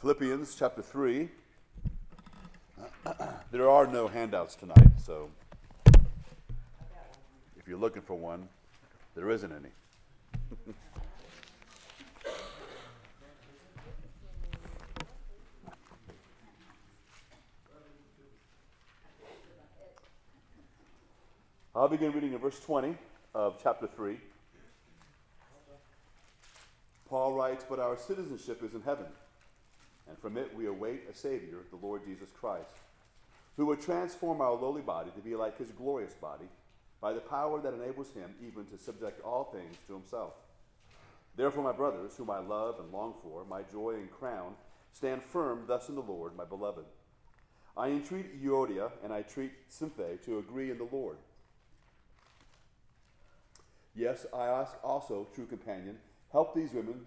Philippians chapter 3. there are no handouts tonight, so if you're looking for one, there isn't any. I'll begin reading in verse 20 of chapter 3. Paul writes, But our citizenship is in heaven, and from it we await a Savior, the Lord Jesus Christ, who will transform our lowly body to be like his glorious body by the power that enables him even to subject all things to himself. Therefore, my brothers, whom I love and long for, my joy and crown, stand firm thus in the Lord, my beloved. I entreat Euodia and I treat Syntyche to agree in the Lord. Yes, I ask also, true companion, help these women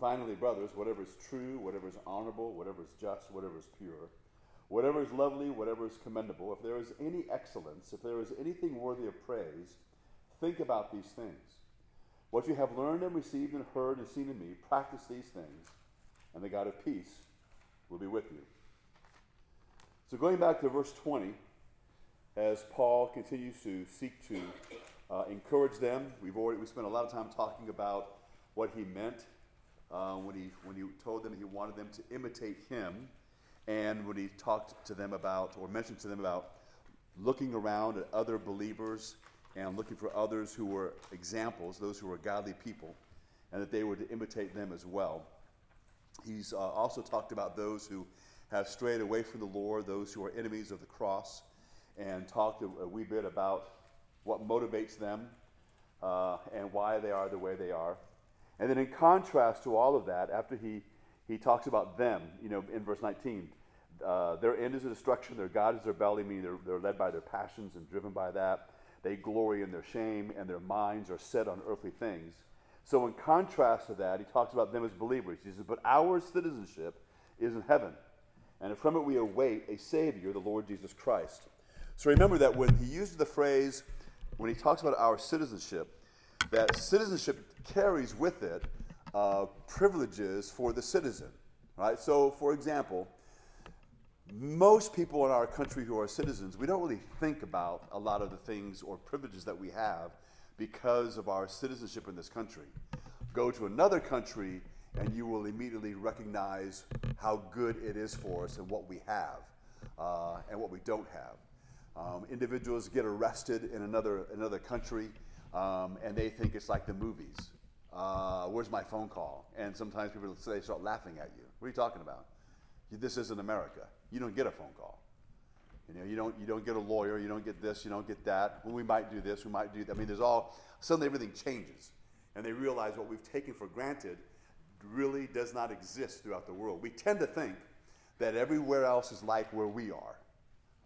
Finally, brothers, whatever is true, whatever is honorable, whatever is just, whatever is pure, whatever is lovely, whatever is commendable, if there is any excellence, if there is anything worthy of praise, think about these things. What you have learned and received and heard and seen in me, practice these things, and the God of peace will be with you. So, going back to verse 20, as Paul continues to seek to uh, encourage them. We've already we spent a lot of time talking about what he meant uh, when he when he told them he wanted them to imitate him, and when he talked to them about or mentioned to them about looking around at other believers and looking for others who were examples, those who were godly people, and that they were to imitate them as well. He's uh, also talked about those who have strayed away from the Lord, those who are enemies of the cross and talked a, wee bit about what motivates them uh, and why they are the way they are. And then, in contrast to all of that, after he, he talks about them, you know, in verse 19, uh, their end is destruction, their God is their belly, meaning they're, they're led by their passions and driven by that. They glory in their shame, and their minds are set on earthly things. So, in contrast to that, he talks about them as believers. He says, But our citizenship is in heaven, and from it we await a Savior, the Lord Jesus Christ so remember that when he uses the phrase, when he talks about our citizenship, that citizenship carries with it uh, privileges for the citizen, right? So, for example, most people in our country who are citizens, we don't really think about a lot of the things or privileges that we have because of our citizenship in this country. Go to another country and you will immediately recognize how good it is for us and what we have uh, and what we don't have. Um, individuals get arrested in another, another country um, and they think it's like the movies. Uh, where's my phone call? And sometimes people say, start laughing at you. What are you talking about? This isn't America. You don't get a phone call. You know, you don't, you don't get a lawyer, you don't get this, you don't get that. Well, we might do this, we might do that. I mean, there's all, suddenly everything changes. And they realize what we've taken for granted really does not exist throughout the world. We tend to think that everywhere else is like where we are,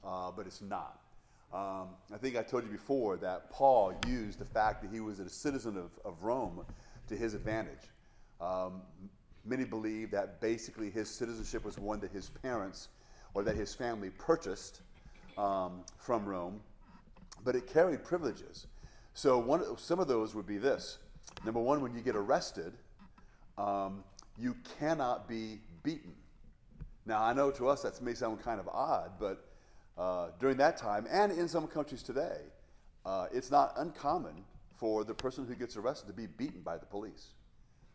uh, but it's not. Um, I think I told you before that Paul used the fact that he was a citizen of, of Rome to his advantage. Um, many believe that basically his citizenship was one that his parents or that his family purchased um, from Rome, but it carried privileges. So one, some of those would be this: number one, when you get arrested, um, you cannot be beaten. Now I know to us that may sound kind of odd, but uh, during that time, and in some countries today, uh, it's not uncommon for the person who gets arrested to be beaten by the police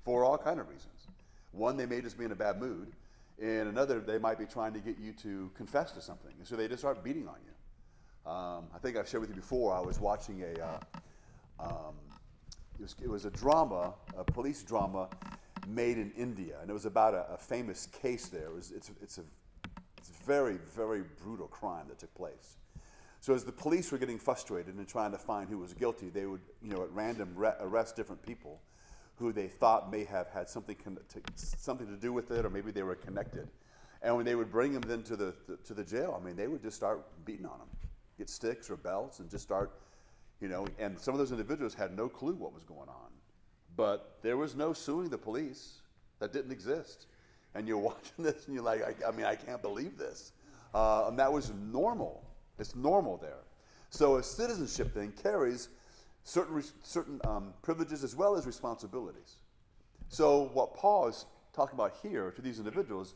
for all kind of reasons. One, they may just be in a bad mood. and another, they might be trying to get you to confess to something. And so they just start beating on you. Um, I think I've shared with you before, I was watching a, uh, um, it, was, it, was, a drama, a police drama made in India. And it was about a, a famous case there. It was, it's, it's a it's a very, very brutal crime that took place. So as the police were getting frustrated and trying to find who was guilty, they would, you know, at random re- arrest different people who they thought may have had something con- to, something to do with it, or maybe they were connected. And when they would bring them then to the, to the jail, I mean, they would just start beating on them, get sticks or belts, and just start, you know. And some of those individuals had no clue what was going on, but there was no suing the police. That didn't exist. And you're watching this, and you're like, I, I mean, I can't believe this. Uh, and that was normal. It's normal there. So a citizenship then carries certain certain um, privileges as well as responsibilities. So what Paul is talking about here to these individuals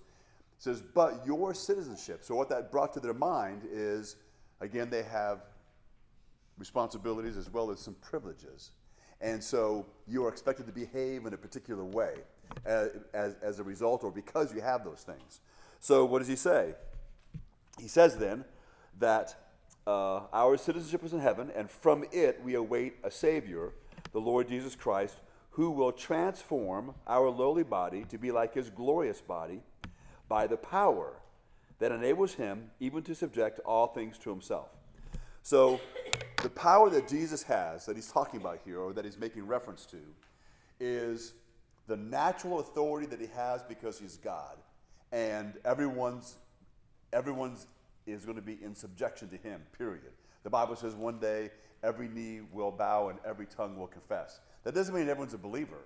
says, but your citizenship. So what that brought to their mind is, again, they have responsibilities as well as some privileges. And so you are expected to behave in a particular way as, as, as a result or because you have those things. So what does he say? He says then that uh, our citizenship is in heaven, and from it we await a Savior, the Lord Jesus Christ, who will transform our lowly body to be like his glorious body by the power that enables him even to subject all things to himself. So, the power that Jesus has, that he's talking about here, or that he's making reference to, is the natural authority that he has because he's God. And everyone's, everyone's is going to be in subjection to him, period. The Bible says one day every knee will bow and every tongue will confess. That doesn't mean everyone's a believer.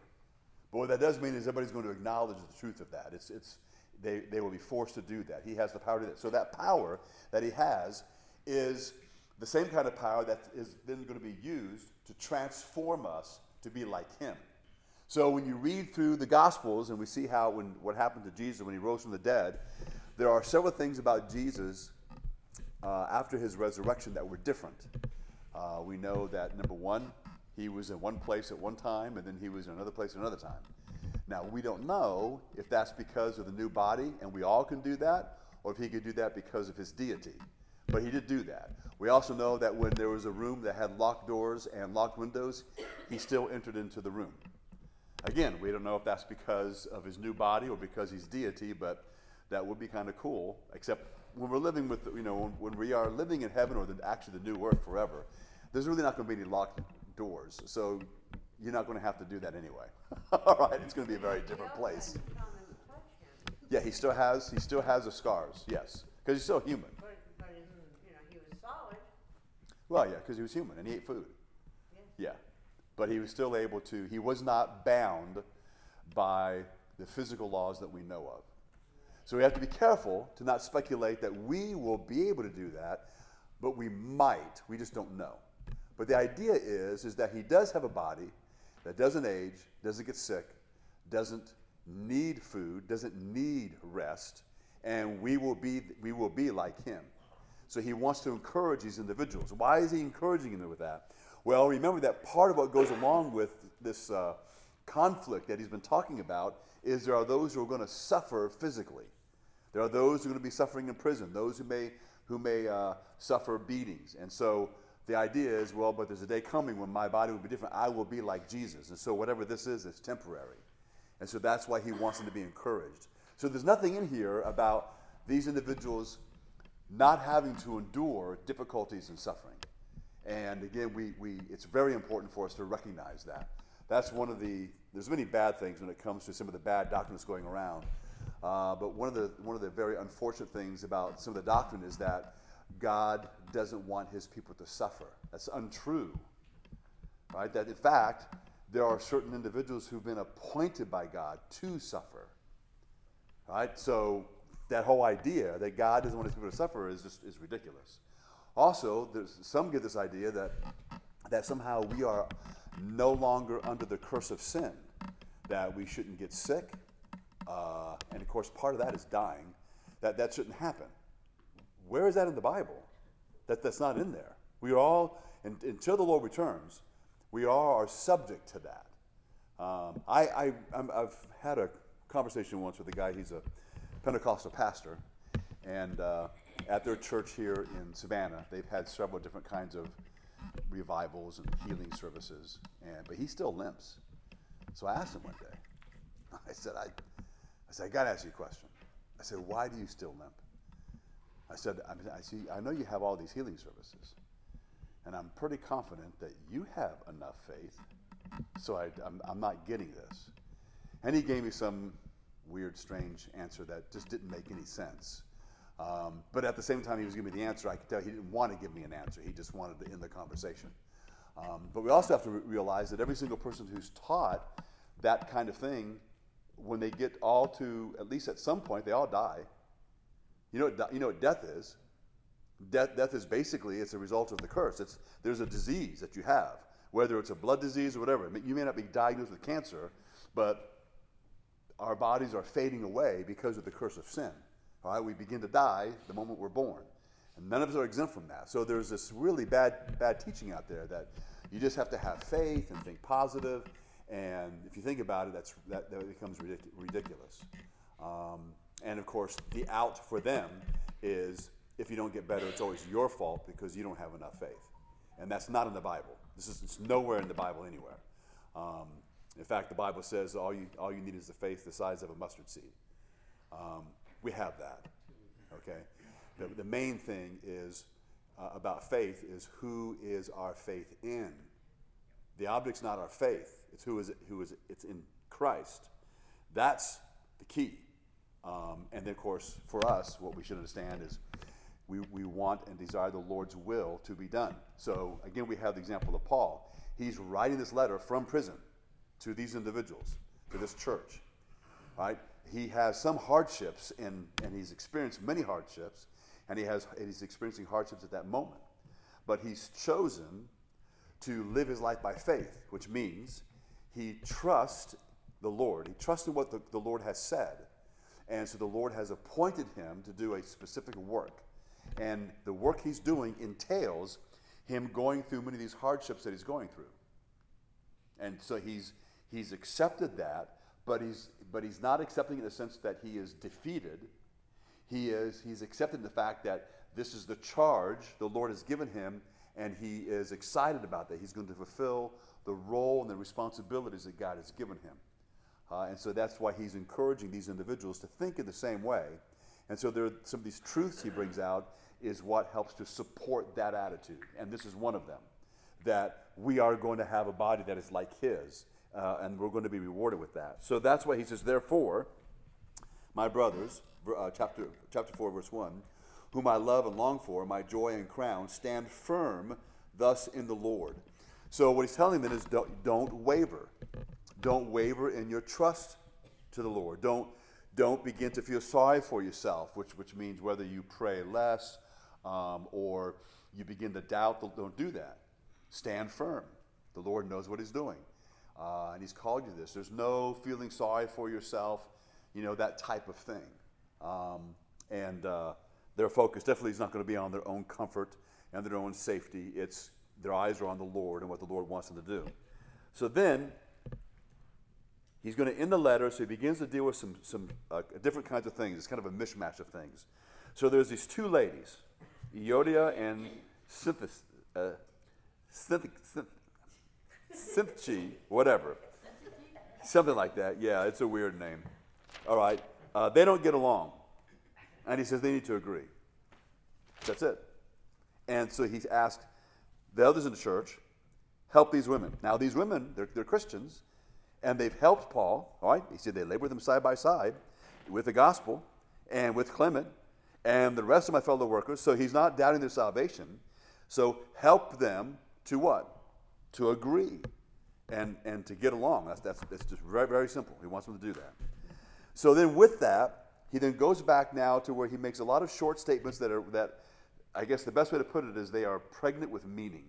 But what that does mean is everybody's going to acknowledge the truth of that. It's, it's, they, they will be forced to do that. He has the power to do that. So that power that he has is the same kind of power that is then going to be used to transform us to be like him. So when you read through the Gospels and we see how when what happened to Jesus when he rose from the dead, there are several things about Jesus uh, after his resurrection that were different. Uh, we know that number one, he was in one place at one time, and then he was in another place at another time. Now we don't know if that's because of the new body, and we all can do that, or if he could do that because of his deity. But he did do that. We also know that when there was a room that had locked doors and locked windows, he still entered into the room. Again, we don't know if that's because of his new body or because he's deity, but that would be kind of cool, except when we're living with, you know, when, when we are living in heaven or the, actually the new earth forever, there's really not going to be any locked doors. So you're not going to have to do that anyway. All right, it's going to be a very different place. Yeah, he still has he still has the scars. Yes, because he's still human. But, but you know, he was solid. Well, yeah, because he was human and he ate food. Yeah. yeah, but he was still able to. He was not bound by the physical laws that we know of. So we have to be careful to not speculate that we will be able to do that, but we might. We just don't know. But the idea is, is that he does have a body that doesn't age, doesn't get sick, doesn't need food, doesn't need rest, and we will be, we will be like him. So he wants to encourage these individuals. Why is he encouraging them with that? Well, remember that part of what goes along with this uh, conflict that he's been talking about is there are those who are going to suffer physically. There are those who are going to be suffering in prison, those who may, who may uh, suffer beatings. And so the idea is, well, but there's a day coming when my body will be different. I will be like Jesus. And so whatever this is, it's temporary. And so that's why he wants them to be encouraged. So there's nothing in here about these individuals not having to endure difficulties and suffering. And again, we, we, it's very important for us to recognize that. That's one of the, there's many bad things when it comes to some of the bad doctrines going around. Uh, but one of, the, one of the very unfortunate things about some of the doctrine is that God doesn't want his people to suffer. That's untrue. Right? That in fact, there are certain individuals who've been appointed by God to suffer. Right? So that whole idea that God doesn't want his people to suffer is just is ridiculous. Also, some get this idea that that somehow we are no longer under the curse of sin, that we shouldn't get sick, uh, and of course, part of that is dying, that that shouldn't happen. Where is that in the Bible? That that's not in there. We are all, until the Lord returns, we all are subject to that. Um, I, I, have had a conversation once with a guy, he's a Pentecostal pastor, and uh, at their church here in Savannah, they've had several different kinds of revivals and healing services, and, but he still limps. So I asked him one day, I said, I said, I got to ask you a question. I said, why do you still limp? I said, I, see, I know you have all these healing services, and I'm pretty confident that you have enough faith, so I, I'm, I'm not getting this. And he gave me some weird, strange answer that just didn't make any sense. Um, but at the same time, he was giving me the answer. I could tell he didn't want to give me an answer. He just wanted to end the conversation. Um, but we also have to re- realize that every single person who's taught that kind of thing, when they get all to, at least at some point, they all die. You know what, you know what death is? Death, death is basically, it's a result of the curse. It's, there's a disease that you have, whether it's a blood disease or whatever. You may not be diagnosed with cancer, but our bodies are fading away because of the curse of sin. All right, we begin to die the moment we're born. And none of us are exempt from that. So there's this really bad, bad teaching out there that you just have to have faith and think positive. And if you think about it, that's, that, that becomes ridiculous. Um, and of course, the out for them is if you don't get better, it's always your fault because you don't have enough faith. And that's not in the Bible. This is it's nowhere in the Bible anywhere. Um, in fact, the Bible says all you, all you need is the faith the size of a mustard seed. Um, we have that. Okay? The, the main thing is uh, about faith is who is our faith in. The object's not our faith, it's who is it, who is it, it's in Christ. That's the key. Um, and then, of course, for us, what we should understand is we, we want and desire the Lord's will to be done. So, again, we have the example of Paul. He's writing this letter from prison to these individuals, to this church. Right? He has some hardships, and, and he's experienced many hardships, and he has, and he's experiencing hardships at that moment. But he's chosen to live his life by faith, which means he trusts the Lord. He trusts in what the, the Lord has said. And so the Lord has appointed him to do a specific work. And the work he's doing entails him going through many of these hardships that he's going through. And so he's, he's accepted that, but he's, but he's not accepting in the sense that he is defeated. He is, he's accepted the fact that this is the charge the Lord has given him, and he is excited about that. He's going to fulfill the role and the responsibilities that God has given him. Uh, and so that's why he's encouraging these individuals to think in the same way. And so there are some of these truths he brings out is what helps to support that attitude. And this is one of them that we are going to have a body that is like his, uh, and we're going to be rewarded with that. So that's why he says, Therefore, my brothers, uh, chapter, chapter 4, verse 1, whom I love and long for, my joy and crown, stand firm thus in the Lord. So what he's telling them is don't, don't waver. Don't waver in your trust to the Lord. Don't, don't begin to feel sorry for yourself, which, which means whether you pray less um, or you begin to doubt, don't do that. Stand firm. The Lord knows what He's doing. Uh, and He's called you this. There's no feeling sorry for yourself, you know, that type of thing. Um, and uh, their focus definitely is not going to be on their own comfort and their own safety. It's their eyes are on the Lord and what the Lord wants them to do. So then, he's going to end the letter, so he begins to deal with some, some uh, different kinds of things. It's kind of a mishmash of things. So there's these two ladies Euodia and Synthesis, uh, whatever. Something like that. Yeah, it's a weird name. All right. Uh, they don't get along. And he says they need to agree. That's it. And so he's asked the others in the church, help these women. Now, these women, they're, they're Christians, and they've helped Paul. All right. He said they labor with him side by side with the gospel and with Clement and the rest of my fellow workers. So he's not doubting their salvation. So help them to what? To agree and, and to get along. That's, that's, that's just very, very simple. He wants them to do that. So then, with that, he then goes back now to where he makes a lot of short statements that are, that I guess the best way to put it is they are pregnant with meaning.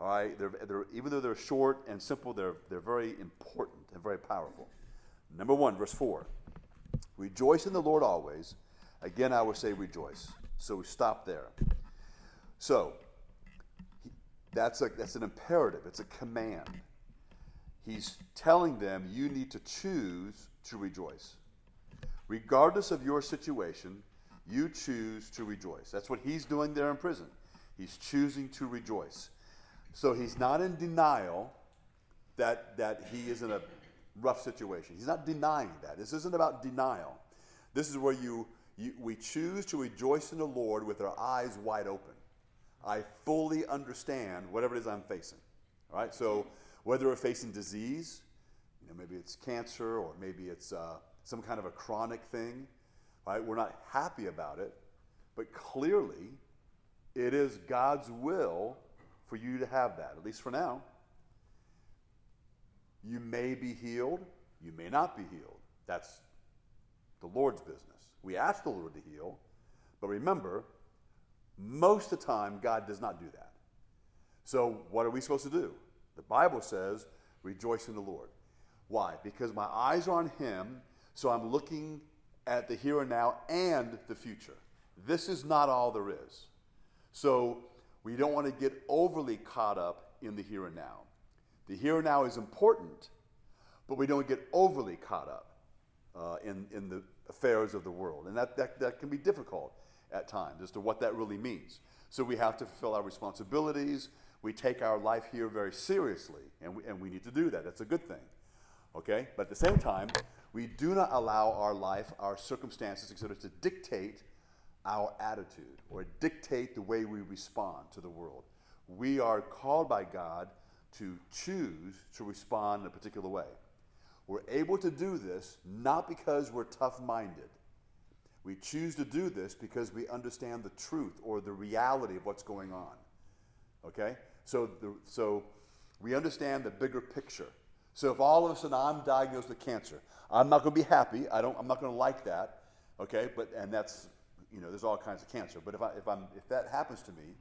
All right? They're, they're, even though they're short and simple, they're, they're very important and very powerful. Number one, verse 4 Rejoice in the Lord always. Again, I would say rejoice. So we stop there. So that's, a, that's an imperative, it's a command. He's telling them you need to choose to rejoice. Regardless of your situation, you choose to rejoice. That's what he's doing there in prison. He's choosing to rejoice. So he's not in denial that, that he is in a rough situation. He's not denying that. This isn't about denial. This is where you you, we choose to rejoice in the Lord with our eyes wide open. I fully understand whatever it is I'm facing. All right, so whether we're facing disease, you know, maybe it's cancer or maybe it's uh, some kind of a chronic thing, right? We're not happy about it, but clearly it is God's will for you to have that, at least for now. You may be healed, you may not be healed. That's the Lord's business. We ask the Lord to heal, but remember, most of the time, God does not do that. So, what are we supposed to do? The Bible says, rejoice in the Lord. Why? Because my eyes are on Him, so I'm looking at the here and now and the future. This is not all there is. So, we don't want to get overly caught up in the here and now. The here and now is important, but we don't get overly caught up uh, in, in the affairs of the world. And that, that, that can be difficult at times as to what that really means. So we have to fulfill our responsibilities. We take our life here very seriously, and we, and we need to do that. That's a good thing. Okay? But at the same time, we do not allow our life, our circumstances, etc., to dictate our attitude or dictate the way we respond to the world. We are called by God to choose to respond in a particular way. We're able to do this not because we're tough minded. We choose to do this because we understand the truth or the reality of what's going on. Okay? So, the, so we understand the bigger picture. So if all of a sudden I'm diagnosed with cancer, I'm not going to be happy. I don't, I'm not going to like that. Okay? But, and that's you know, there's all kinds of cancer. But if, I, if, I'm, if that happens to me,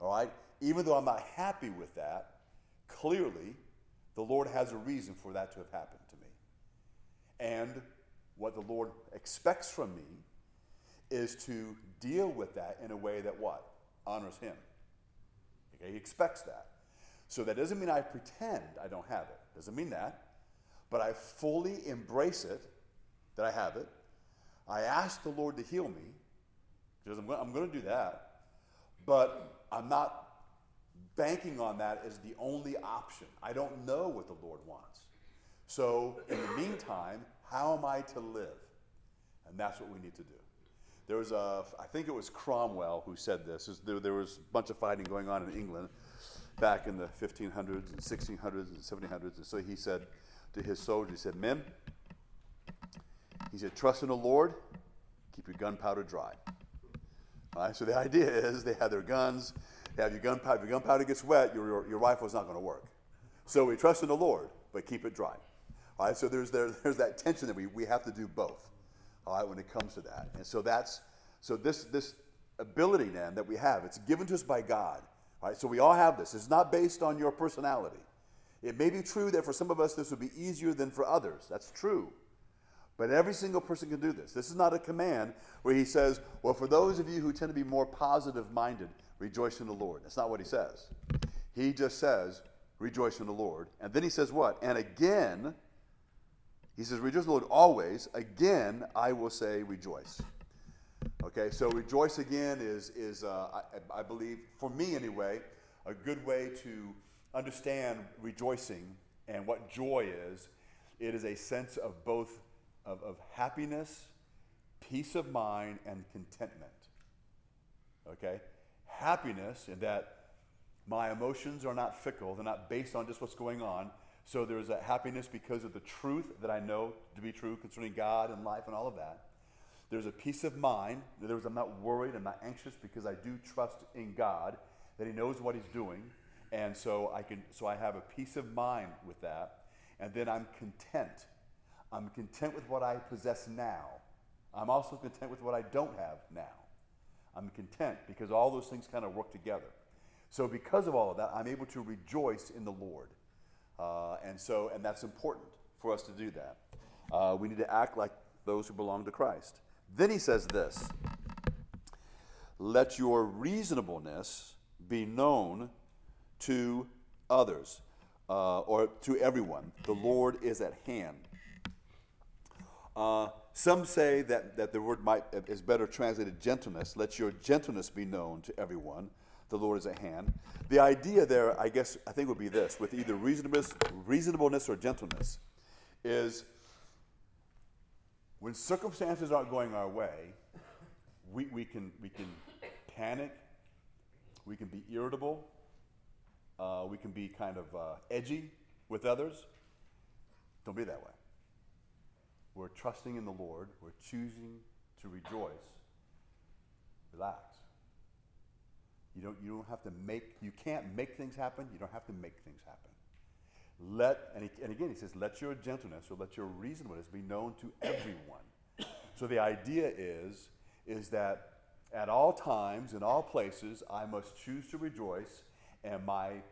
all right, even though I'm not happy with that, clearly the Lord has a reason for that to have happened to me. And what the Lord expects from me is to deal with that in a way that what? Honors Him. Okay, He expects that. So that doesn't mean I pretend I don't have it. Doesn't mean that. But I fully embrace it, that I have it. I ask the Lord to heal me, because I'm, I'm going to do that. But I'm not banking on that as the only option. I don't know what the Lord wants. So, in the meantime, how am I to live? And that's what we need to do. There was a, I think it was Cromwell who said this. There, there was a bunch of fighting going on in England back in the 1500s and 1600s and 1700s. And so he said to his soldiers, he said, Men, he said, trust in the Lord, keep your gunpowder dry. All right, so the idea is they had their guns, they have your gunpowder. If your gunpowder gets wet, your, your, your rifle's not going to work. So we trust in the Lord, but keep it dry. All right, so there's, there, there's that tension that we, we have to do both, all right, when it comes to that. And so that's, so this, this ability then that we have, it's given to us by God. So we all have this. It's not based on your personality. It may be true that for some of us this would be easier than for others. That's true. But every single person can do this. This is not a command where he says, well, for those of you who tend to be more positive minded, rejoice in the Lord. That's not what he says. He just says, rejoice in the Lord. And then he says, what? And again, he says, rejoice in the Lord always. Again, I will say, rejoice. Okay, so rejoice again is, is uh, I, I believe, for me anyway, a good way to understand rejoicing and what joy is. It is a sense of both of, of happiness, peace of mind, and contentment. Okay? Happiness in that my emotions are not fickle, they're not based on just what's going on. So there's a happiness because of the truth that I know to be true concerning God and life and all of that. There's a peace of mind. There's I'm not worried, I'm not anxious because I do trust in God that He knows what He's doing, and so I can so I have a peace of mind with that, and then I'm content I'm content with what I possess now. I'm also content with what I don't have now. I'm content because all those things kind of work together. So, because of all of that, I'm able to rejoice in the Lord. Uh, and so, and that's important for us to do that. Uh, we need to act like those who belong to Christ. Then he says this Let your reasonableness be known to others uh, or to everyone. The Lord is at hand. Uh, some say that, that the word might is better translated gentleness. Let your gentleness be known to everyone. The Lord is at hand. The idea there, I guess, I think would be this with either reasonableness, reasonableness or gentleness, is when circumstances aren't going our way, we, we, can, we can panic, we can be irritable, uh, we can be kind of uh, edgy with others. Don't be that way. we're trusting in the Lord, we're choosing to rejoice, relax. You don't, you don't have to make, you can't make things happen, you don't have to make things happen. Let, and, he, and again, he says, let your gentleness or let your reasonableness be known to everyone. So the idea is, is that at all times, in all places, I must choose to rejoice, and my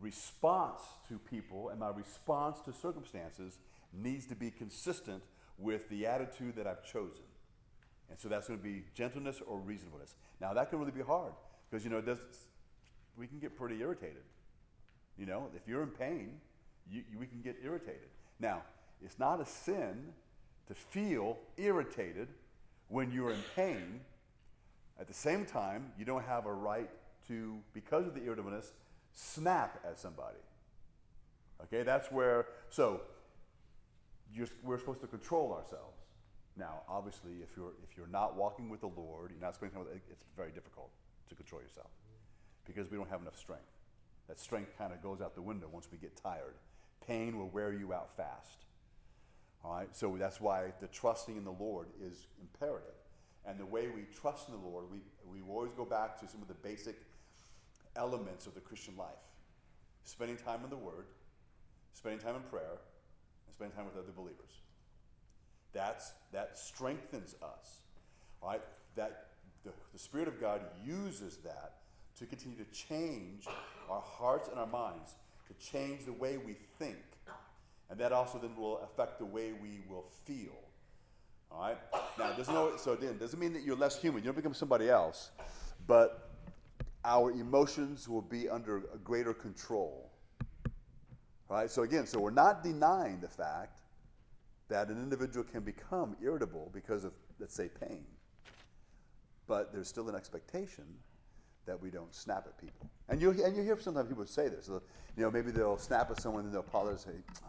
response to people and my response to circumstances needs to be consistent with the attitude that I've chosen. And so that's going to be gentleness or reasonableness. Now, that can really be hard because, you know, does, we can get pretty irritated. You know, if you're in pain, you, you, we can get irritated. Now, it's not a sin to feel irritated when you're in pain. At the same time, you don't have a right to, because of the irritableness, snap at somebody. Okay, that's where, so we're supposed to control ourselves. Now, obviously, if you're, if you're not walking with the Lord, you're not spending time with it's very difficult to control yourself because we don't have enough strength. That strength kind of goes out the window once we get tired. Pain will wear you out fast. All right, so that's why the trusting in the Lord is imperative. And the way we trust in the Lord, we, we always go back to some of the basic elements of the Christian life spending time in the Word, spending time in prayer, and spending time with other believers. That's, that strengthens us, right? That the, the Spirit of God uses that to continue to change our hearts and our minds, to change the way we think. And that also then will affect the way we will feel. All right? Now, doesn't know, so then doesn't mean that you're less human. You don't become somebody else, but our emotions will be under greater control. Right? So again, so we're not denying the fact that an individual can become irritable because of, let's say, pain. But there's still an expectation that we don't snap at people. And you and you hear sometimes people say this. You know, maybe they'll snap at someone and they'll apologize and say,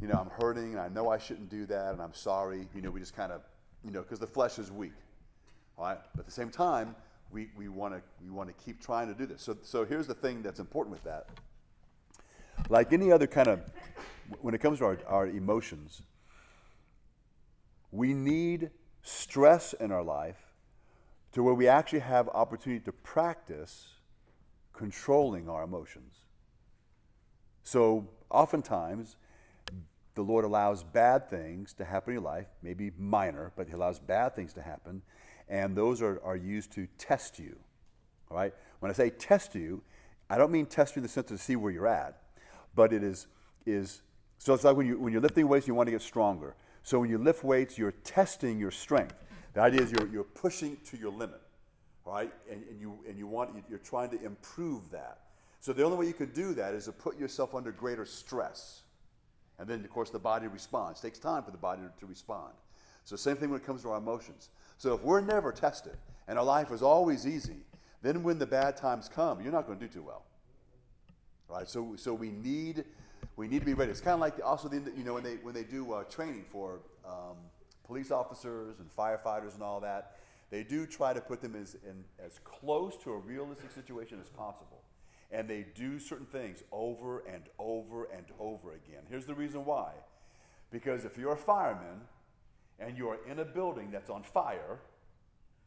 you know, I'm hurting and I know I shouldn't do that and I'm sorry. You know, we just kind of, you know, because the flesh is weak. All right? But at the same time, we, we want to we want to keep trying to do this. So, so here's the thing that's important with that. Like any other kind of, when it comes to our, our emotions, we need stress in our life to where we actually have opportunity to practice controlling our emotions. So oftentimes, the Lord allows bad things to happen in your life, maybe minor, but He allows bad things to happen and those are, are used to test you. All right? When I say test you, I don't mean test you in the sense to see where you're at, but it is, is so it's like when, you, when you're lifting weights, you want to get stronger. So when you lift weights, you're testing your strength. The idea is you're, you're pushing to your limit, right? And, and, you, and you want, you're trying to improve that. So the only way you can do that is to put yourself under greater stress. And then, of course, the body responds. It takes time for the body to respond. So same thing when it comes to our emotions. So if we're never tested and our life is always easy, then when the bad times come, you're not going to do too well. Right? So, so we need we need to be ready. It's kind of like also the, you know when they when they do uh, training for um, police officers and firefighters and all that, they do try to put them as in, as close to a realistic situation as possible, and they do certain things over and over and over again. Here's the reason why: because if you're a fireman and you are in a building that's on fire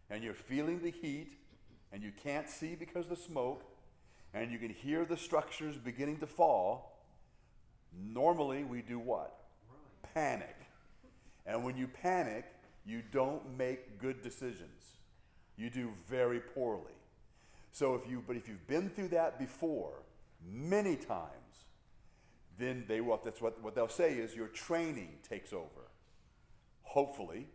and you're feeling the heat and you can't see because of the smoke and you can hear the structures beginning to fall, normally we do what? Panic. And when you panic, you don't make good decisions. You do very poorly. So if you but if you've been through that before many times, then they will that's what, what they'll say is your training takes over hopefully.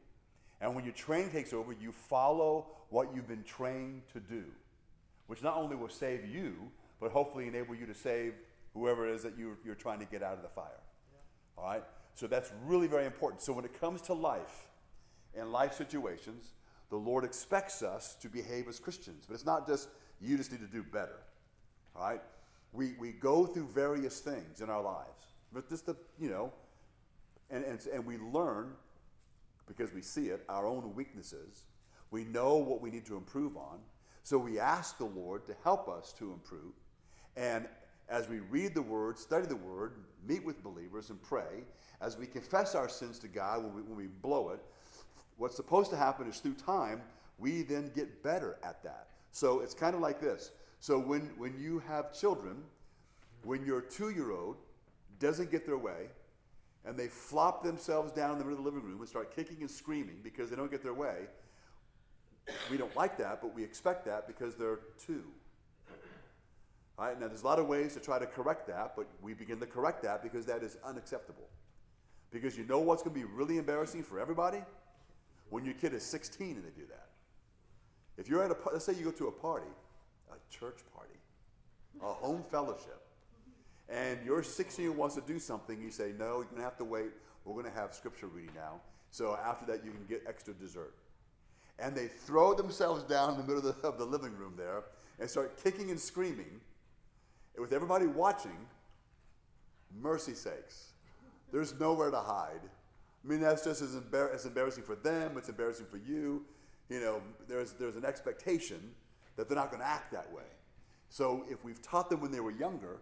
And when your training takes over, you follow what you've been trained to do, which not only will save you, but hopefully enable you to save whoever it is that you're, you're trying to get out of the fire. Yeah. All right? So that's really very important. So when it comes to life and life situations, the Lord expects us to behave as Christians. But it's not just you just need to do better. All right? We, we go through various things in our lives. But just the, you know, and, and, and we learn because we see it, our own weaknesses. We know what we need to improve on. So we ask the Lord to help us to improve. And as we read the Word, study the Word, meet with believers, and pray, as we confess our sins to God when we, when we blow it, what's supposed to happen is through time, we then get better at that. So it's kind of like this. So when, when you have children, when your two year old doesn't get their way, and they flop themselves down in the middle of the living room and start kicking and screaming because they don't get their way, we don't like that, but we expect that because they're two. Now there's a lot of ways to try to correct that, but we begin to correct that because that is unacceptable. Because you know what's going to be really embarrassing for everybody? When your kid is 16 and they do that. If you're at a, let's say you go to a party, a church party, a home fellowship, and your 16 year old wants to do something, you say, no, you're going to have to wait. We're going to have scripture reading now. So after that, you can get extra dessert. And they throw themselves down in the middle of the, of the living room there and start kicking and screaming. And with everybody watching, mercy sakes, there's nowhere to hide. I mean, that's just as, embar- as embarrassing for them, it's embarrassing for you. You know, there's, there's an expectation that they're not going to act that way. So if we've taught them when they were younger,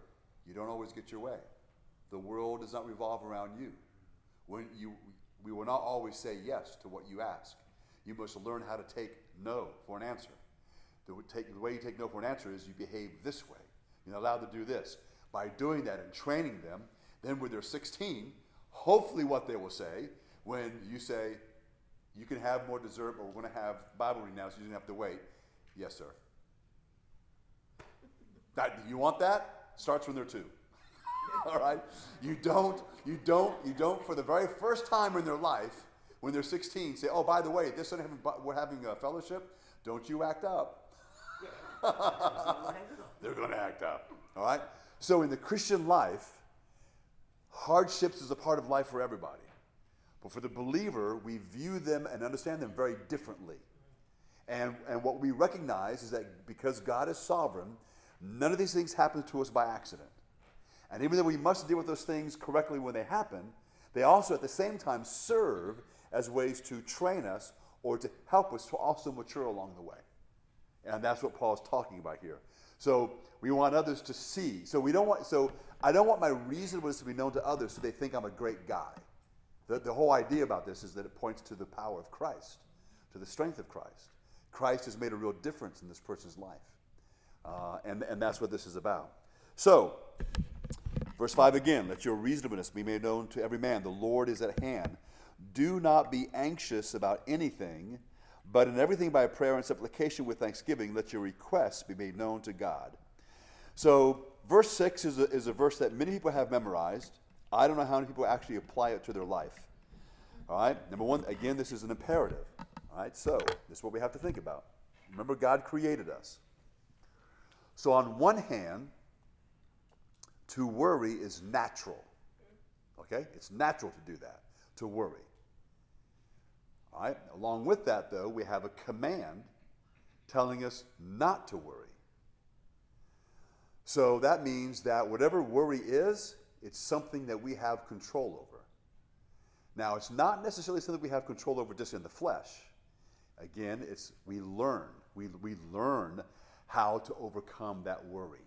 you don't always get your way. The world does not revolve around you. When you, we will not always say yes to what you ask. You must learn how to take no for an answer. The way you take no for an answer is you behave this way. You're allowed to do this. By doing that and training them, then when they're 16, hopefully what they will say when you say, you can have more dessert, but we're going to have Bible reading now, so you don't have to wait. Yes, sir. That, you want that? Starts when they're two. All right? You don't, you don't, you don't, for the very first time in their life, when they're 16, say, oh, by the way, this Sunday we're having a fellowship. Don't you act up. They're going to act up. All right? So in the Christian life, hardships is a part of life for everybody. But for the believer, we view them and understand them very differently. And, and what we recognize is that because God is sovereign, None of these things happen to us by accident. And even though we must deal with those things correctly when they happen, they also at the same time serve as ways to train us or to help us to also mature along the way. And that's what Paul is talking about here. So we want others to see. So we don't want so I don't want my reasonableness to be known to others so they think I'm a great guy. The, the whole idea about this is that it points to the power of Christ, to the strength of Christ. Christ has made a real difference in this person's life. Uh, and, and that's what this is about. So, verse 5 again let your reasonableness be made known to every man. The Lord is at hand. Do not be anxious about anything, but in everything by prayer and supplication with thanksgiving, let your requests be made known to God. So, verse 6 is a, is a verse that many people have memorized. I don't know how many people actually apply it to their life. All right, number one, again, this is an imperative. All right, so this is what we have to think about. Remember, God created us. So, on one hand, to worry is natural. Okay? It's natural to do that, to worry. Right? Along with that, though, we have a command telling us not to worry. So that means that whatever worry is, it's something that we have control over. Now, it's not necessarily something we have control over just in the flesh. Again, it's we learn. We, we learn how to overcome that worry.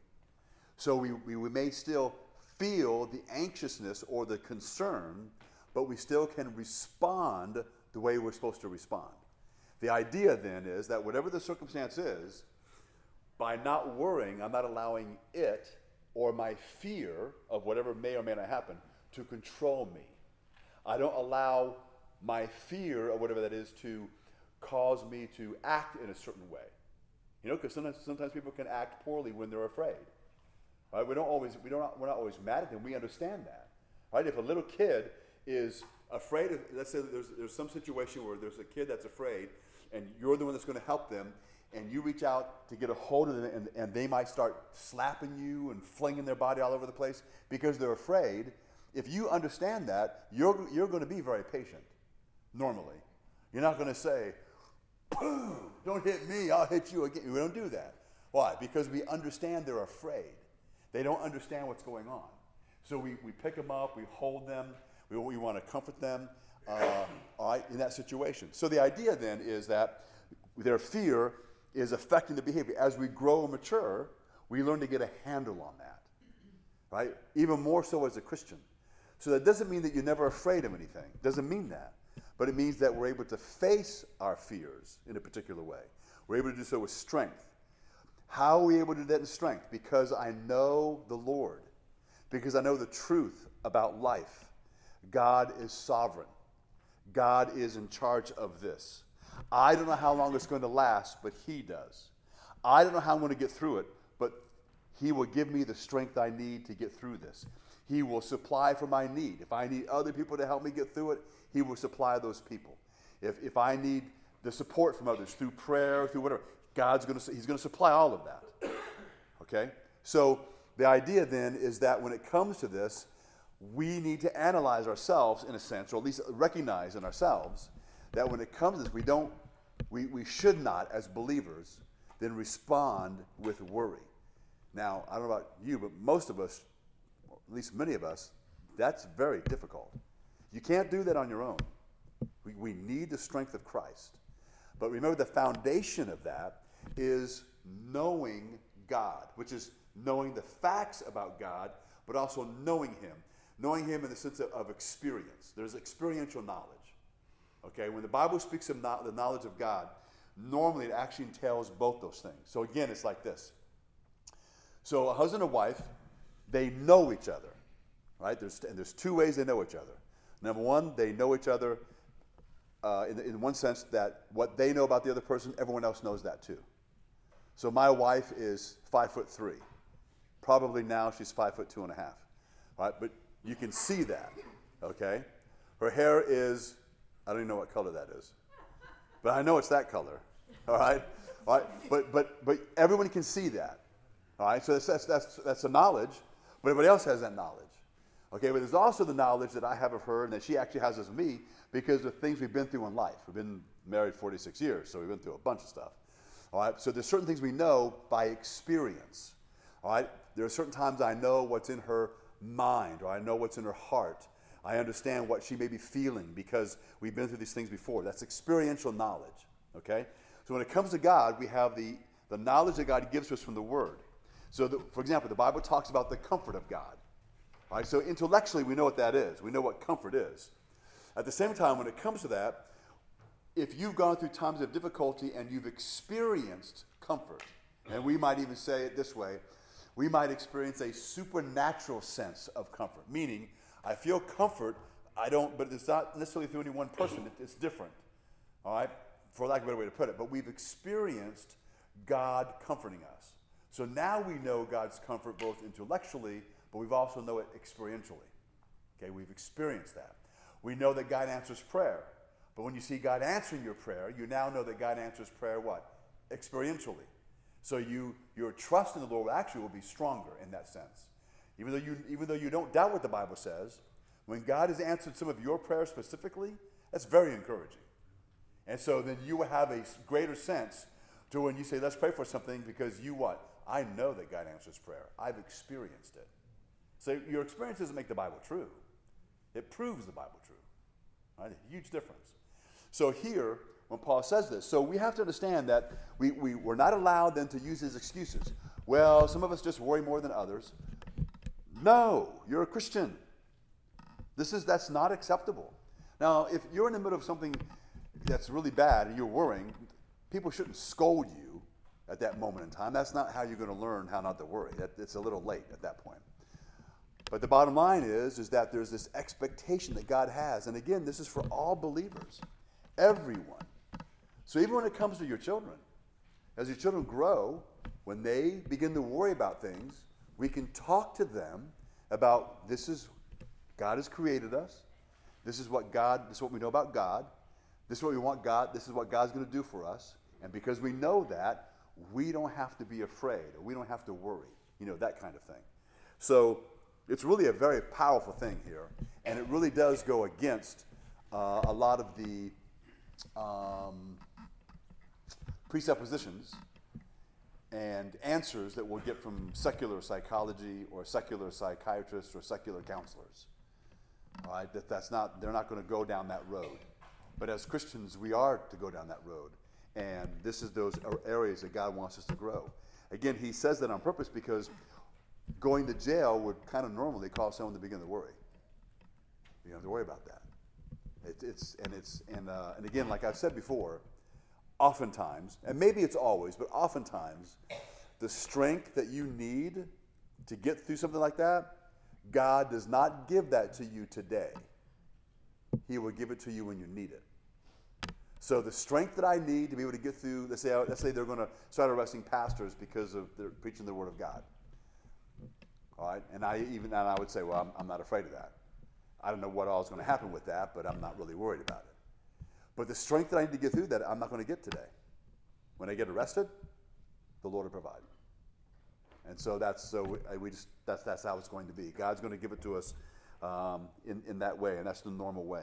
So we, we, we may still feel the anxiousness or the concern, but we still can respond the way we're supposed to respond. The idea then is that whatever the circumstance is, by not worrying, I'm not allowing it or my fear of whatever may or may not happen to control me. I don't allow my fear of whatever that is to cause me to act in a certain way. You know, because sometimes, sometimes people can act poorly when they're afraid. Right? We don't always, we don't, we're not always mad at them. We understand that. Right? If a little kid is afraid of, let's say there's, there's some situation where there's a kid that's afraid and you're the one that's going to help them and you reach out to get a hold of them and, and they might start slapping you and flinging their body all over the place because they're afraid. If you understand that, you're, you're going to be very patient normally. You're not going to say, boom, don't hit me, I'll hit you again. We don't do that. Why? Because we understand they're afraid. They don't understand what's going on. So we, we pick them up, we hold them, we, we want to comfort them uh, in that situation. So the idea then is that their fear is affecting the behavior. As we grow and mature, we learn to get a handle on that. right? Even more so as a Christian. So that doesn't mean that you're never afraid of anything. Doesn't mean that. But it means that we're able to face our fears in a particular way. We're able to do so with strength. How are we able to do that in strength? Because I know the Lord. Because I know the truth about life. God is sovereign. God is in charge of this. I don't know how long it's going to last, but He does. I don't know how I'm going to get through it, but He will give me the strength I need to get through this. He will supply for my need. If I need other people to help me get through it, He will supply those people. If, if I need the support from others through prayer, through whatever, God's going to, He's going to supply all of that. Okay? So the idea then is that when it comes to this, we need to analyze ourselves in a sense, or at least recognize in ourselves that when it comes to this, we don't, we, we should not, as believers, then respond with worry. Now, I don't know about you, but most of us, at least many of us, that's very difficult. You can't do that on your own. We, we need the strength of Christ. But remember, the foundation of that is knowing God, which is knowing the facts about God, but also knowing Him. Knowing Him in the sense of, of experience. There's experiential knowledge. Okay, when the Bible speaks of no, the knowledge of God, normally it actually entails both those things. So again, it's like this. So a husband and wife, they know each other, right? There's, and there's two ways they know each other. Number one, they know each other uh, in, in one sense that what they know about the other person, everyone else knows that too. So my wife is five foot three. Probably now she's five foot two and a half, right? But you can see that, okay? Her hair is, I don't even know what color that is, but I know it's that color, all right? All right? But, but, but everyone can see that, all right? So that's, that's, that's, that's the knowledge, but everybody else has that knowledge. Okay, but there's also the knowledge that I have of her and that she actually has of me because of things we've been through in life. We've been married 46 years, so we've been through a bunch of stuff. All right, so there's certain things we know by experience. All right, there are certain times I know what's in her mind or I know what's in her heart. I understand what she may be feeling because we've been through these things before. That's experiential knowledge. Okay? So when it comes to God, we have the, the knowledge that God gives us from the Word. So, the, for example, the Bible talks about the comfort of God. Right? So intellectually, we know what that is. We know what comfort is. At the same time, when it comes to that, if you've gone through times of difficulty and you've experienced comfort, and we might even say it this way, we might experience a supernatural sense of comfort. Meaning, I feel comfort, I don't, but it's not necessarily through any one person, it's different. All right? For lack of a better way to put it. But we've experienced God comforting us. So now we know God's comfort both intellectually but we've also know it experientially. Okay, we've experienced that. We know that God answers prayer. But when you see God answering your prayer, you now know that God answers prayer what? Experientially. So you your trust in the Lord actually will be stronger in that sense. Even though you even though you don't doubt what the Bible says, when God has answered some of your prayers specifically, that's very encouraging. And so then you will have a greater sense to when you say, let's pray for something because you what? I know that God answers prayer. I've experienced it. So your experience doesn't make the Bible true. It proves the Bible true. Right? A huge difference. So here, when Paul says this, so we have to understand that we, we, we're not allowed then to use his excuses. Well, some of us just worry more than others. No, you're a Christian. This is that's not acceptable. Now, if you're in the middle of something that's really bad and you're worrying, people shouldn't scold you at that moment in time. That's not how you're going to learn how not to worry. That, it's a little late at that point. But the bottom line is, is that there's this expectation that God has. And again, this is for all believers, everyone. So even when it comes to your children, as your children grow, when they begin to worry about things, we can talk to them about this is God has created us. This is what God, this is what we know about God. This is what we want God, this is what God's going to do for us. And because we know that, we don't have to be afraid or we don't have to worry. You know, that kind of thing. So it's really a very powerful thing here, and it really does go against uh, a lot of the um, presuppositions and answers that we'll get from secular psychology or secular psychiatrists or secular counselors. All right, that that's not they're not going to go down that road. But as Christians, we are to go down that road, and this is those areas that God wants us to grow. Again, He says that on purpose because going to jail would kind of normally cause someone to begin to worry. You don't have to worry about that. It, it's and it's and uh, and again, like I've said before, oftentimes, and maybe it's always, but oftentimes, the strength that you need to get through something like that, God does not give that to you today. He will give it to you when you need it. So the strength that I need to be able to get through, let's say, let's say they're going to start arresting pastors because of their preaching the word of God. All right, and I even and I would say, well, I'm, I'm not afraid of that. I don't know what all is going to happen with that, but I'm not really worried about it. But the strength that I need to get through that, I'm not going to get today. When I get arrested, the Lord will provide. And so that's so we, just that's that's how it's going to be. God's going to give it to us um, in in that way, and that's the normal way.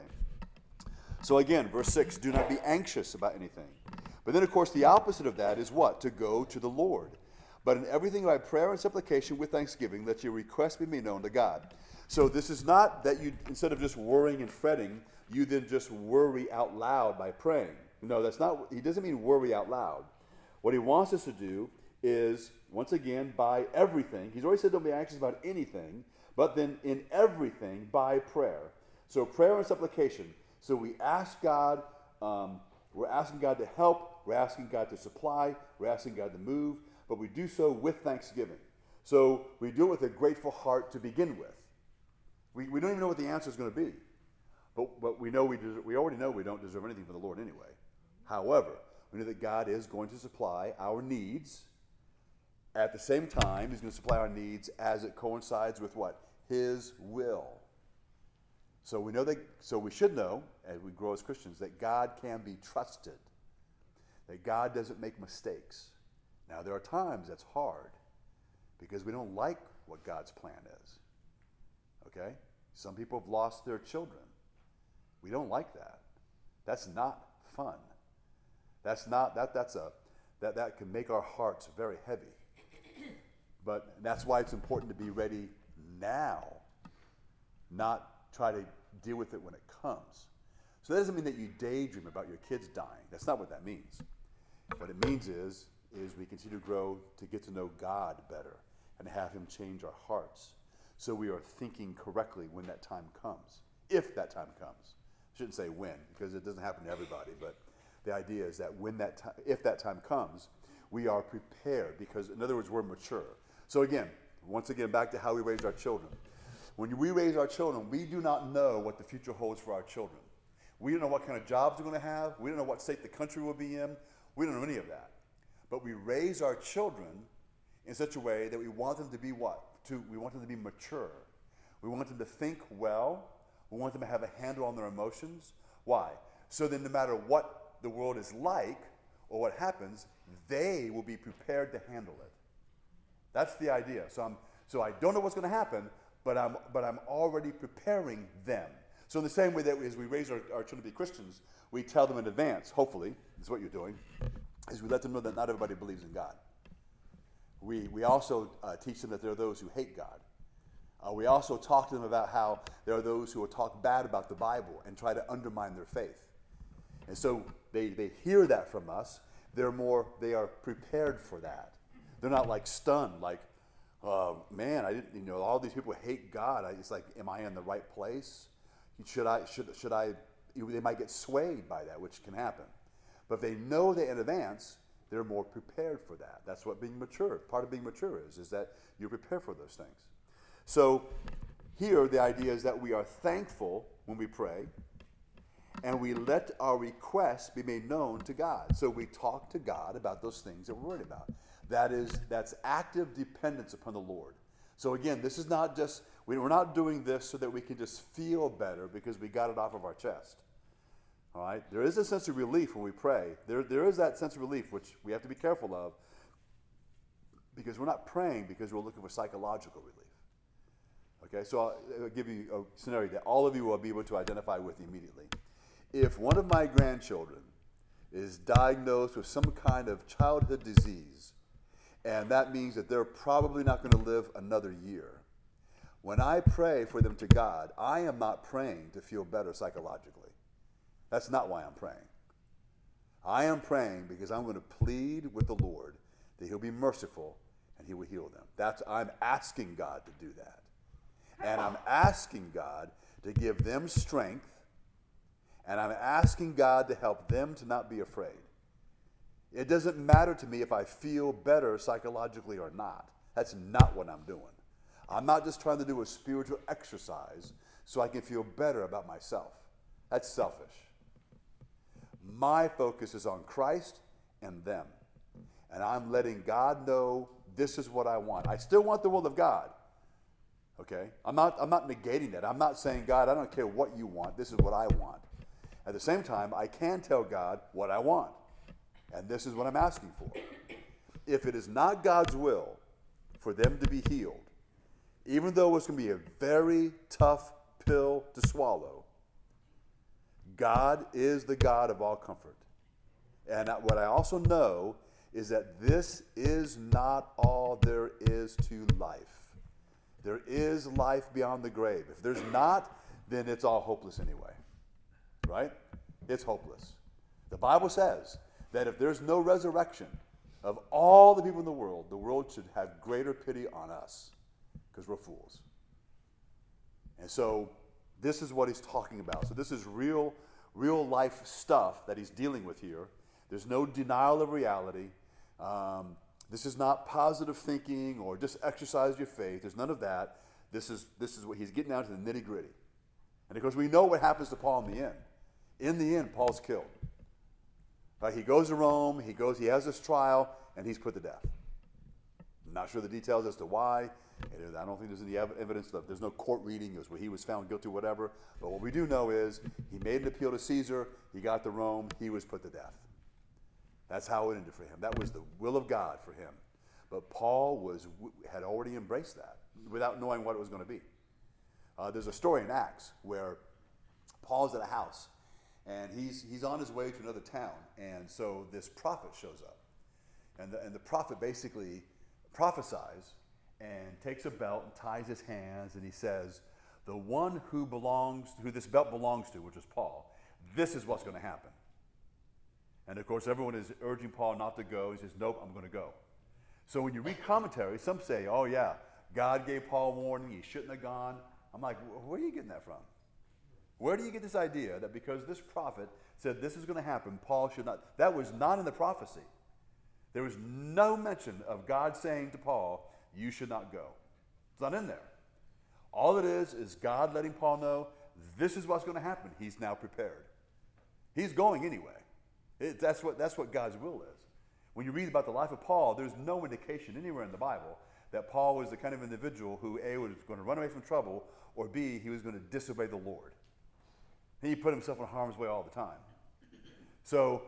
So again, verse six: Do not be anxious about anything. But then, of course, the opposite of that is what? To go to the Lord. But in everything by prayer and supplication with thanksgiving, let your requests be made known to God. So this is not that you, instead of just worrying and fretting, you then just worry out loud by praying. No, that's not, he doesn't mean worry out loud. What he wants us to do is, once again, by everything. He's already said don't be anxious about anything, but then in everything by prayer. So prayer and supplication. So we ask God, um, we're asking God to help, we're asking God to supply, we're asking God to move, but we do so with thanksgiving. So we do it with a grateful heart to begin with. We, we don't even know what the answer is going to be. But, but we know we, we already know we don't deserve anything from the Lord anyway. However, we know that God is going to supply our needs. At the same time, He's going to supply our needs as it coincides with what? His will. So we know that, so we should know, as we grow as Christians, that God can be trusted, that God doesn't make mistakes. Now, there are times that's hard because we don't like what God's plan is. Okay? Some people have lost their children. We don't like that. That's not fun. That's not that that's a that that can make our hearts very heavy. But that's why it's important to be ready now, not try to deal with it when it comes. So that doesn't mean that you daydream about your kids dying. That's not what that means. What it means is is we continue to grow to get to know God better and have him change our hearts so we are thinking correctly when that time comes, if that time comes. I shouldn't say when, because it doesn't happen to everybody, but the idea is that when that time, if that time comes, we are prepared, because in other words, we're mature. So again, once again, back to how we raise our children. When we raise our children, we do not know what the future holds for our children. We don't know what kind of jobs they're going to have. We don't know what state the country will be in. We don't know any of that. But we raise our children in such a way that we want them to be what? To, we want them to be mature. We want them to think well. We want them to have a handle on their emotions. Why? So then, no matter what the world is like or what happens, they will be prepared to handle it. That's the idea. So, I'm, so I don't know what's going to happen, but I'm, but I'm already preparing them. So, in the same way that we, as we raise our, our children to be Christians, we tell them in advance, hopefully, is what you're doing, is we let them know that not everybody believes in God. We, we also uh, teach them that there are those who hate God. Uh, we also talk to them about how there are those who will talk bad about the Bible and try to undermine their faith. And so they, they hear that from us. They're more, they are prepared for that. They're not like stunned, like, uh, man, I didn't, you know, all these people hate God. I, it's like, am I in the right place? Should I, should, should I, they might get swayed by that, which can happen. But if they know that in advance, they're more prepared for that. That's what being mature, part of being mature is, is that you prepare for those things. So here the idea is that we are thankful when we pray and we let our requests be made known to God. So we talk to God about those things that we're worried about. That is, that's active dependence upon the Lord. So again, this is not just, we're not doing this so that we can just feel better because we got it off of our chest. All right? There is a sense of relief when we pray. There, there is that sense of relief, which we have to be careful of, because we're not praying because we're looking for psychological relief. Okay, so I'll, I'll give you a scenario that all of you will be able to identify with immediately. If one of my grandchildren is diagnosed with some kind of childhood disease, and that means that they're probably not going to live another year. When I pray for them to God, I am not praying to feel better psychologically. That's not why I'm praying. I am praying because I'm going to plead with the Lord that He'll be merciful and he will heal them. That's I'm asking God to do that. And I'm asking God to give them strength, and I'm asking God to help them to not be afraid. It doesn't matter to me if I feel better psychologically or not. That's not what I'm doing. I'm not just trying to do a spiritual exercise so I can feel better about myself. That's selfish. My focus is on Christ and them. And I'm letting God know this is what I want. I still want the will of God. Okay? I'm not, I'm not negating that. I'm not saying, God, I don't care what you want. This is what I want. At the same time, I can tell God what I want. And this is what I'm asking for. If it is not God's will for them to be healed, even though it's going to be a very tough pill to swallow, God is the God of all comfort. And what I also know is that this is not all there is to life. There is life beyond the grave. If there's not, then it's all hopeless anyway. Right? It's hopeless. The Bible says that if there's no resurrection of all the people in the world, the world should have greater pity on us because we're fools. And so this is what he's talking about. So this is real, real life stuff that he's dealing with here. There's no denial of reality. Um, this is not positive thinking or just exercise your faith. There's none of that. This is, this is what he's getting down to the nitty gritty. And of course, we know what happens to Paul in the end. In the end, Paul's killed. Right? He goes to Rome, he goes, he has this trial, and he's put to death. I'm not sure the details as to why. I don't think there's any evidence that there's no court reading where he was found guilty whatever. But what we do know is he made an appeal to Caesar, he got to Rome, he was put to death. That's how it ended for him. That was the will of God for him. But Paul was, had already embraced that without knowing what it was going to be. Uh, there's a story in Acts where Paul's at a house and he's, he's on his way to another town. And so this prophet shows up. And the, and the prophet basically prophesies and takes a belt and ties his hands and he says, The one who belongs, who this belt belongs to, which is Paul, this is what's going to happen. And of course, everyone is urging Paul not to go. He says, Nope, I'm going to go. So when you read commentary, some say, Oh, yeah, God gave Paul warning. He shouldn't have gone. I'm like, Where are you getting that from? Where do you get this idea that because this prophet said this is going to happen, Paul should not? That was not in the prophecy. There was no mention of God saying to Paul, You should not go. It's not in there. All it is is God letting Paul know this is what's going to happen. He's now prepared. He's going anyway. It, that's, what, that's what God's will is. When you read about the life of Paul, there's no indication anywhere in the Bible that Paul was the kind of individual who, A, was going to run away from trouble, or B, he was going to disobey the Lord. He put himself in harm's way all the time. So,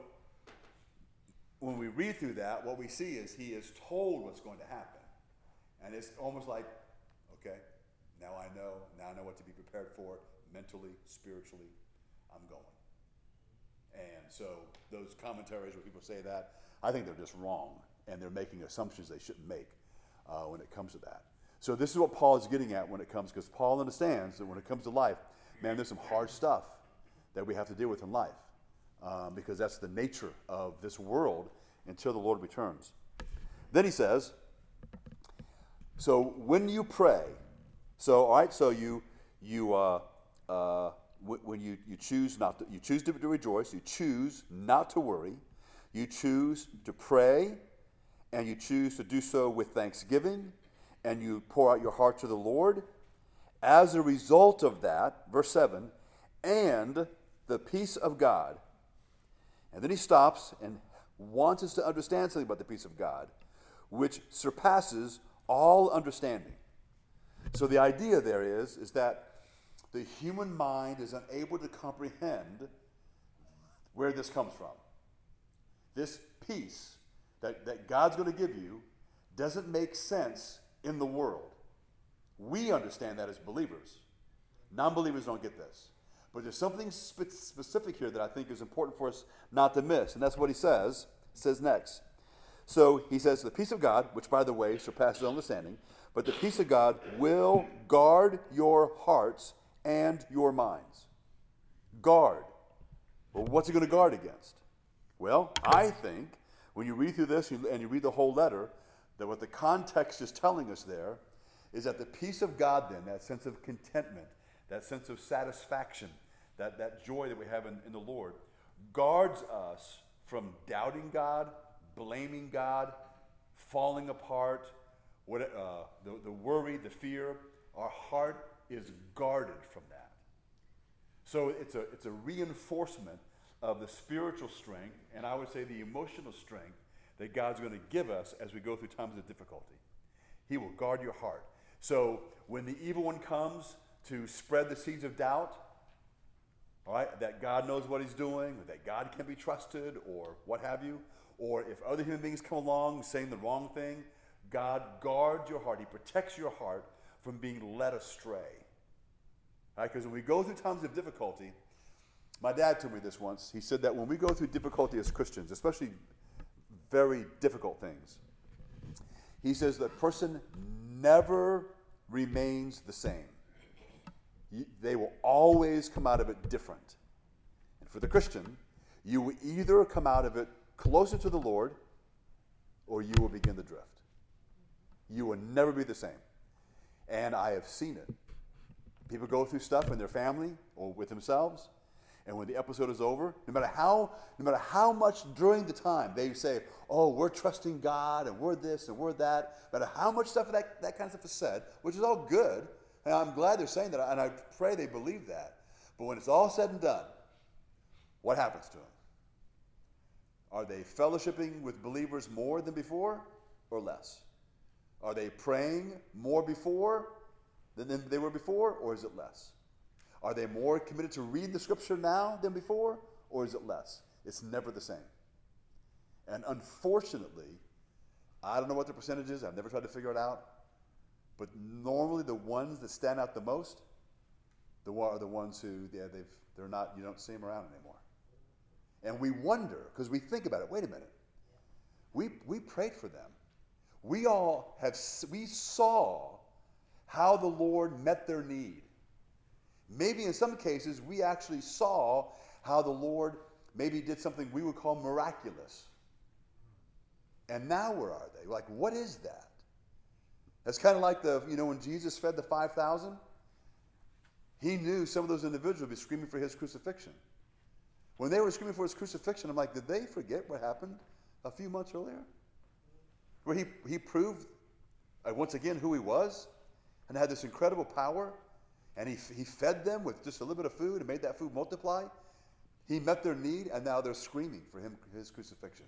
when we read through that, what we see is he is told what's going to happen. And it's almost like, okay, now I know, now I know what to be prepared for mentally, spiritually, I'm going. And so those commentaries where people say that, I think they're just wrong, and they're making assumptions they shouldn't make uh, when it comes to that. So this is what Paul is getting at when it comes, because Paul understands that when it comes to life, man, there's some hard stuff that we have to deal with in life, um, because that's the nature of this world until the Lord returns. Then he says, so when you pray, so all right, so you you uh, uh, when you, you choose not to, you choose to, to rejoice, you choose not to worry, you choose to pray, and you choose to do so with thanksgiving, and you pour out your heart to the Lord. As a result of that, verse 7, and the peace of God. And then he stops and wants us to understand something about the peace of God, which surpasses all understanding. So the idea there is, is that the human mind is unable to comprehend where this comes from. This peace that, that God's going to give you doesn't make sense in the world. We understand that as believers. Non believers don't get this. But there's something spe- specific here that I think is important for us not to miss. And that's what he says. He says next. So he says, The peace of God, which by the way surpasses understanding, but the peace of God will guard your hearts and your minds. Guard. Well, what's it going to guard against? Well, I think when you read through this and you read the whole letter, That what the context is telling us there is that the peace of God, then, that sense of contentment, that sense of satisfaction, that, that joy that we have in, in the Lord, guards us from doubting God, blaming God, falling apart, what, uh, the, the worry, the fear. Our heart is guarded from that. So it's a, it's a reinforcement of the spiritual strength, and I would say the emotional strength that God's going to give us as we go through times of difficulty. He will guard your heart. So when the evil one comes to spread the seeds of doubt, all right, that God knows what he's doing, that God can be trusted, or what have you, or if other human beings come along saying the wrong thing, God guards your heart. He protects your heart from being led astray. Because right, when we go through times of difficulty, my dad told me this once. He said that when we go through difficulty as Christians, especially very difficult things, he says that person never remains the same. They will always come out of it different. And for the Christian, you will either come out of it closer to the Lord or you will begin to drift. You will never be the same. And I have seen it. People go through stuff in their family or with themselves, and when the episode is over, no matter how, no matter how much during the time they say, "Oh, we're trusting God and we're this and we're that," no matter how much stuff that that kind of stuff is said, which is all good, and I'm glad they're saying that, and I pray they believe that. But when it's all said and done, what happens to them? Are they fellowshipping with believers more than before or less? Are they praying more before than they were before, or is it less? Are they more committed to read the scripture now than before, or is it less? It's never the same. And unfortunately, I don't know what the percentage is, I've never tried to figure it out, but normally the ones that stand out the most the, are the ones who yeah, they've, they're not, you don't see them around anymore. And we wonder, because we think about it, wait a minute. We, we prayed for them. We all have, we saw how the Lord met their need. Maybe in some cases, we actually saw how the Lord maybe did something we would call miraculous. And now where are they? Like, what is that? That's kind of like the, you know, when Jesus fed the 5,000, he knew some of those individuals would be screaming for his crucifixion. When they were screaming for his crucifixion, I'm like, did they forget what happened a few months earlier? Where he, he proved uh, once again who he was and had this incredible power and he, he fed them with just a little bit of food and made that food multiply. He met their need, and now they're screaming for him, his crucifixion.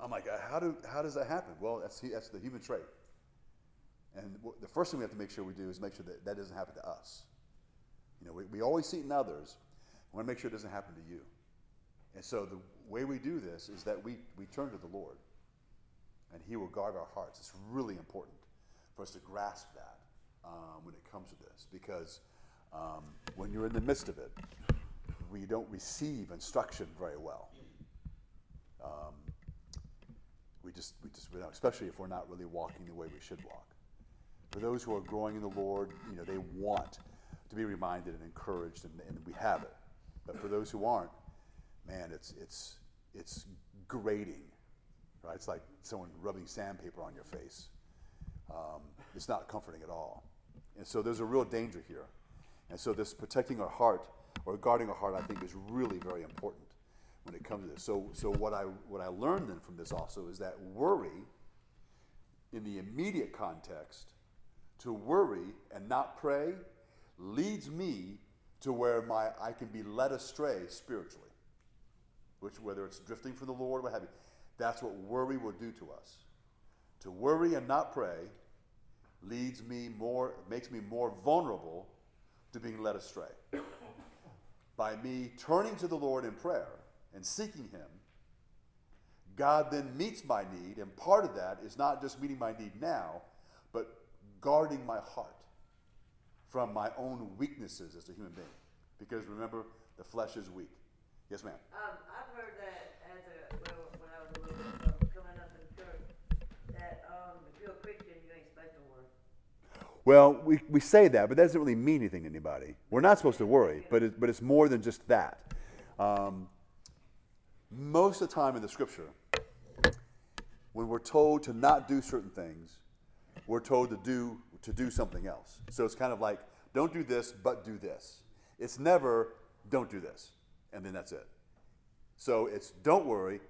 I'm like, uh, how, do, how does that happen? Well, that's, that's the human trait. And the first thing we have to make sure we do is make sure that that doesn't happen to us. You know, we, we always see it in others. We want to make sure it doesn't happen to you. And so the way we do this is that we, we turn to the Lord, and He will guard our hearts. It's really important for us to grasp that um, when it comes to this because um, when you're in the midst of it, we don't receive instruction very well. Um, we just, we just, especially if we're not really walking the way we should walk. For those who are growing in the Lord, you know, they want to be reminded and encouraged, and, and we have it. But for those who aren't, man, it's it's it's grating, right? It's like someone rubbing sandpaper on your face. Um, it's not comforting at all. And so there's a real danger here. And so this protecting our heart or guarding our heart, I think, is really very important when it comes to this. So, so what I what I learned then from this also is that worry, in the immediate context, to worry and not pray, leads me to where my I can be led astray spiritually. Which whether it's drifting from the Lord, what have you, that's what worry will do to us. To worry and not pray leads me more, makes me more vulnerable to being led astray. By me turning to the Lord in prayer and seeking Him, God then meets my need, and part of that is not just meeting my need now, but guarding my heart from my own weaknesses as a human being. Because remember, the flesh is weak. Yes, ma'am. Um, I've heard that as a well, when I was a little uh, coming up in church, that um, if you're a Christian, you ain't supposed to worry. Well, we, we say that, but that doesn't really mean anything to anybody. We're not supposed to worry, but, it, but it's more than just that. Um, most of the time in the scripture, when we're told to not do certain things, we're told to do to do something else. So it's kind of like don't do this, but do this. It's never don't do this, and then that's it. So it's don't worry,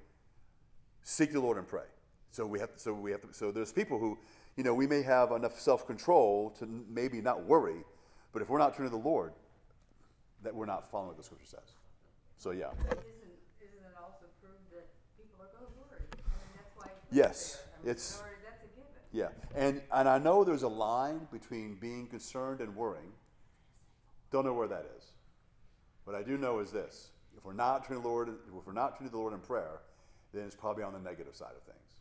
seek the Lord and pray. So we have to, so we have to, so there's people who, you know, we may have enough self-control to maybe not worry, but if we're not turning to the Lord, that we're not following what the Scripture says. So yeah. Isn't, isn't it also proved that people are going to worry? I mean, that's why. Yes. I mean, it's- in order- That's a given. Yeah, and and I know there's a line between being concerned and worrying. Don't know where that is. What I do know is this: if we're not turning the Lord, if we're not turning to the Lord in prayer, then it's probably on the negative side of things.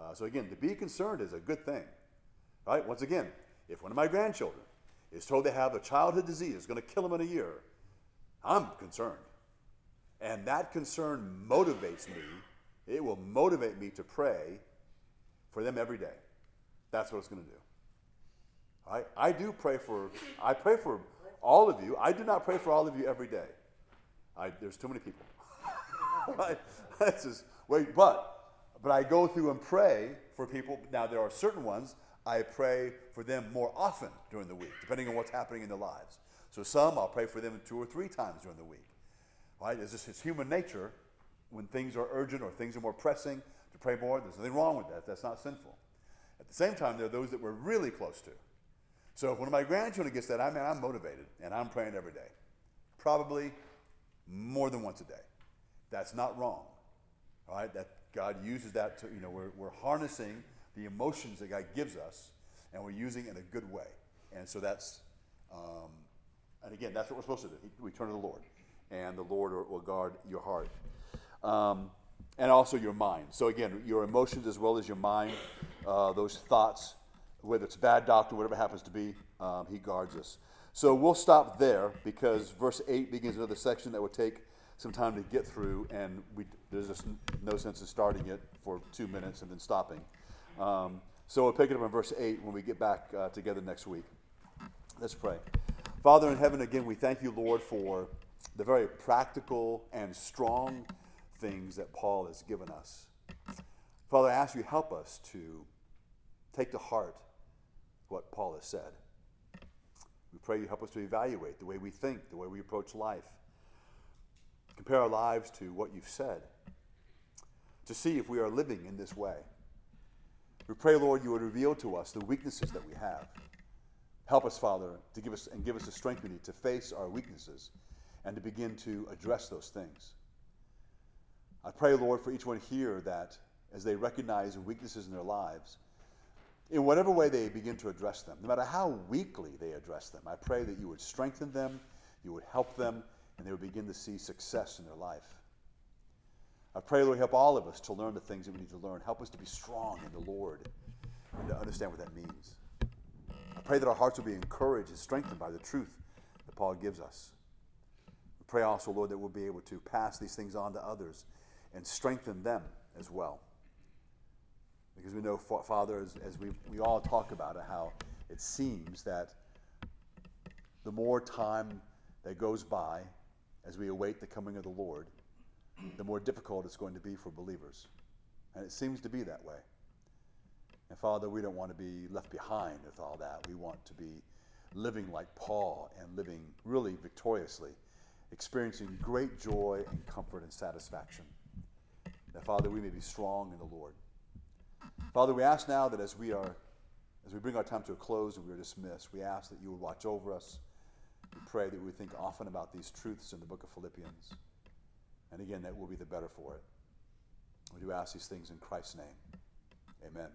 Uh, so again, to be concerned is a good thing, right? Once again, if one of my grandchildren is told they have a childhood disease that's going to kill them in a year, I'm concerned, and that concern motivates me. It will motivate me to pray for them every day. That's what it's going to do. I, I do pray for, I pray for all of you. I do not pray for all of you every day. I, there's too many people. right? That's just, wait, but, but I go through and pray for people. Now, there are certain ones I pray for them more often during the week, depending on what's happening in their lives. So some I'll pray for them two or three times during the week. Right? It's just it's human nature when things are urgent or things are more pressing to pray more. There's nothing wrong with that. That's not sinful. At the same time, there are those that we're really close to. So if one of my grandchildren gets that, I mean, I'm motivated and I'm praying every day. Probably more than once a day. That's not wrong. All right? That God uses that to, you know, we're, we're harnessing the emotions that God gives us and we're using it in a good way. And so that's, um, and again, that's what we're supposed to do. We turn to the Lord, and the Lord will guard your heart. Um, and also your mind. So again, your emotions as well as your mind, uh, those thoughts, whether it's bad doctrine, whatever happens to be, um, he guards us. So we'll stop there because verse 8 begins another section that would take some time to get through, and we, there's just no sense in starting it for two minutes and then stopping. Um, so we'll pick it up in verse 8 when we get back uh, together next week. Let's pray. Father in heaven, again, we thank you, Lord, for the very practical and strong things that Paul has given us. Father, I ask you help us to take to heart what Paul has said. We pray you help us to evaluate the way we think, the way we approach life, compare our lives to what you've said, to see if we are living in this way. We pray, Lord, you would reveal to us the weaknesses that we have. Help us, Father, to give us and give us the strength we need to face our weaknesses and to begin to address those things. I pray, Lord, for each one here that as they recognize weaknesses in their lives, in whatever way they begin to address them, no matter how weakly they address them, I pray that you would strengthen them, you would help them, and they would begin to see success in their life. I pray, Lord, help all of us to learn the things that we need to learn. Help us to be strong in the Lord and to understand what that means. I pray that our hearts will be encouraged and strengthened by the truth that Paul gives us. We pray also, Lord, that we'll be able to pass these things on to others and strengthen them as well. Because we know, Father, as, as we, we all talk about it, how it seems that the more time that goes by as we await the coming of the Lord, the more difficult it's going to be for believers. And it seems to be that way. And Father, we don't want to be left behind with all that. We want to be living like Paul and living really victoriously, experiencing great joy and comfort and satisfaction. That, Father, we may be strong in the Lord. Father, we ask now that as we are, as we bring our time to a close and we are dismissed, we ask that you would watch over us. We pray that we think often about these truths in the book of Philippians. And again, that will be the better for it. We do ask these things in Christ's name. Amen.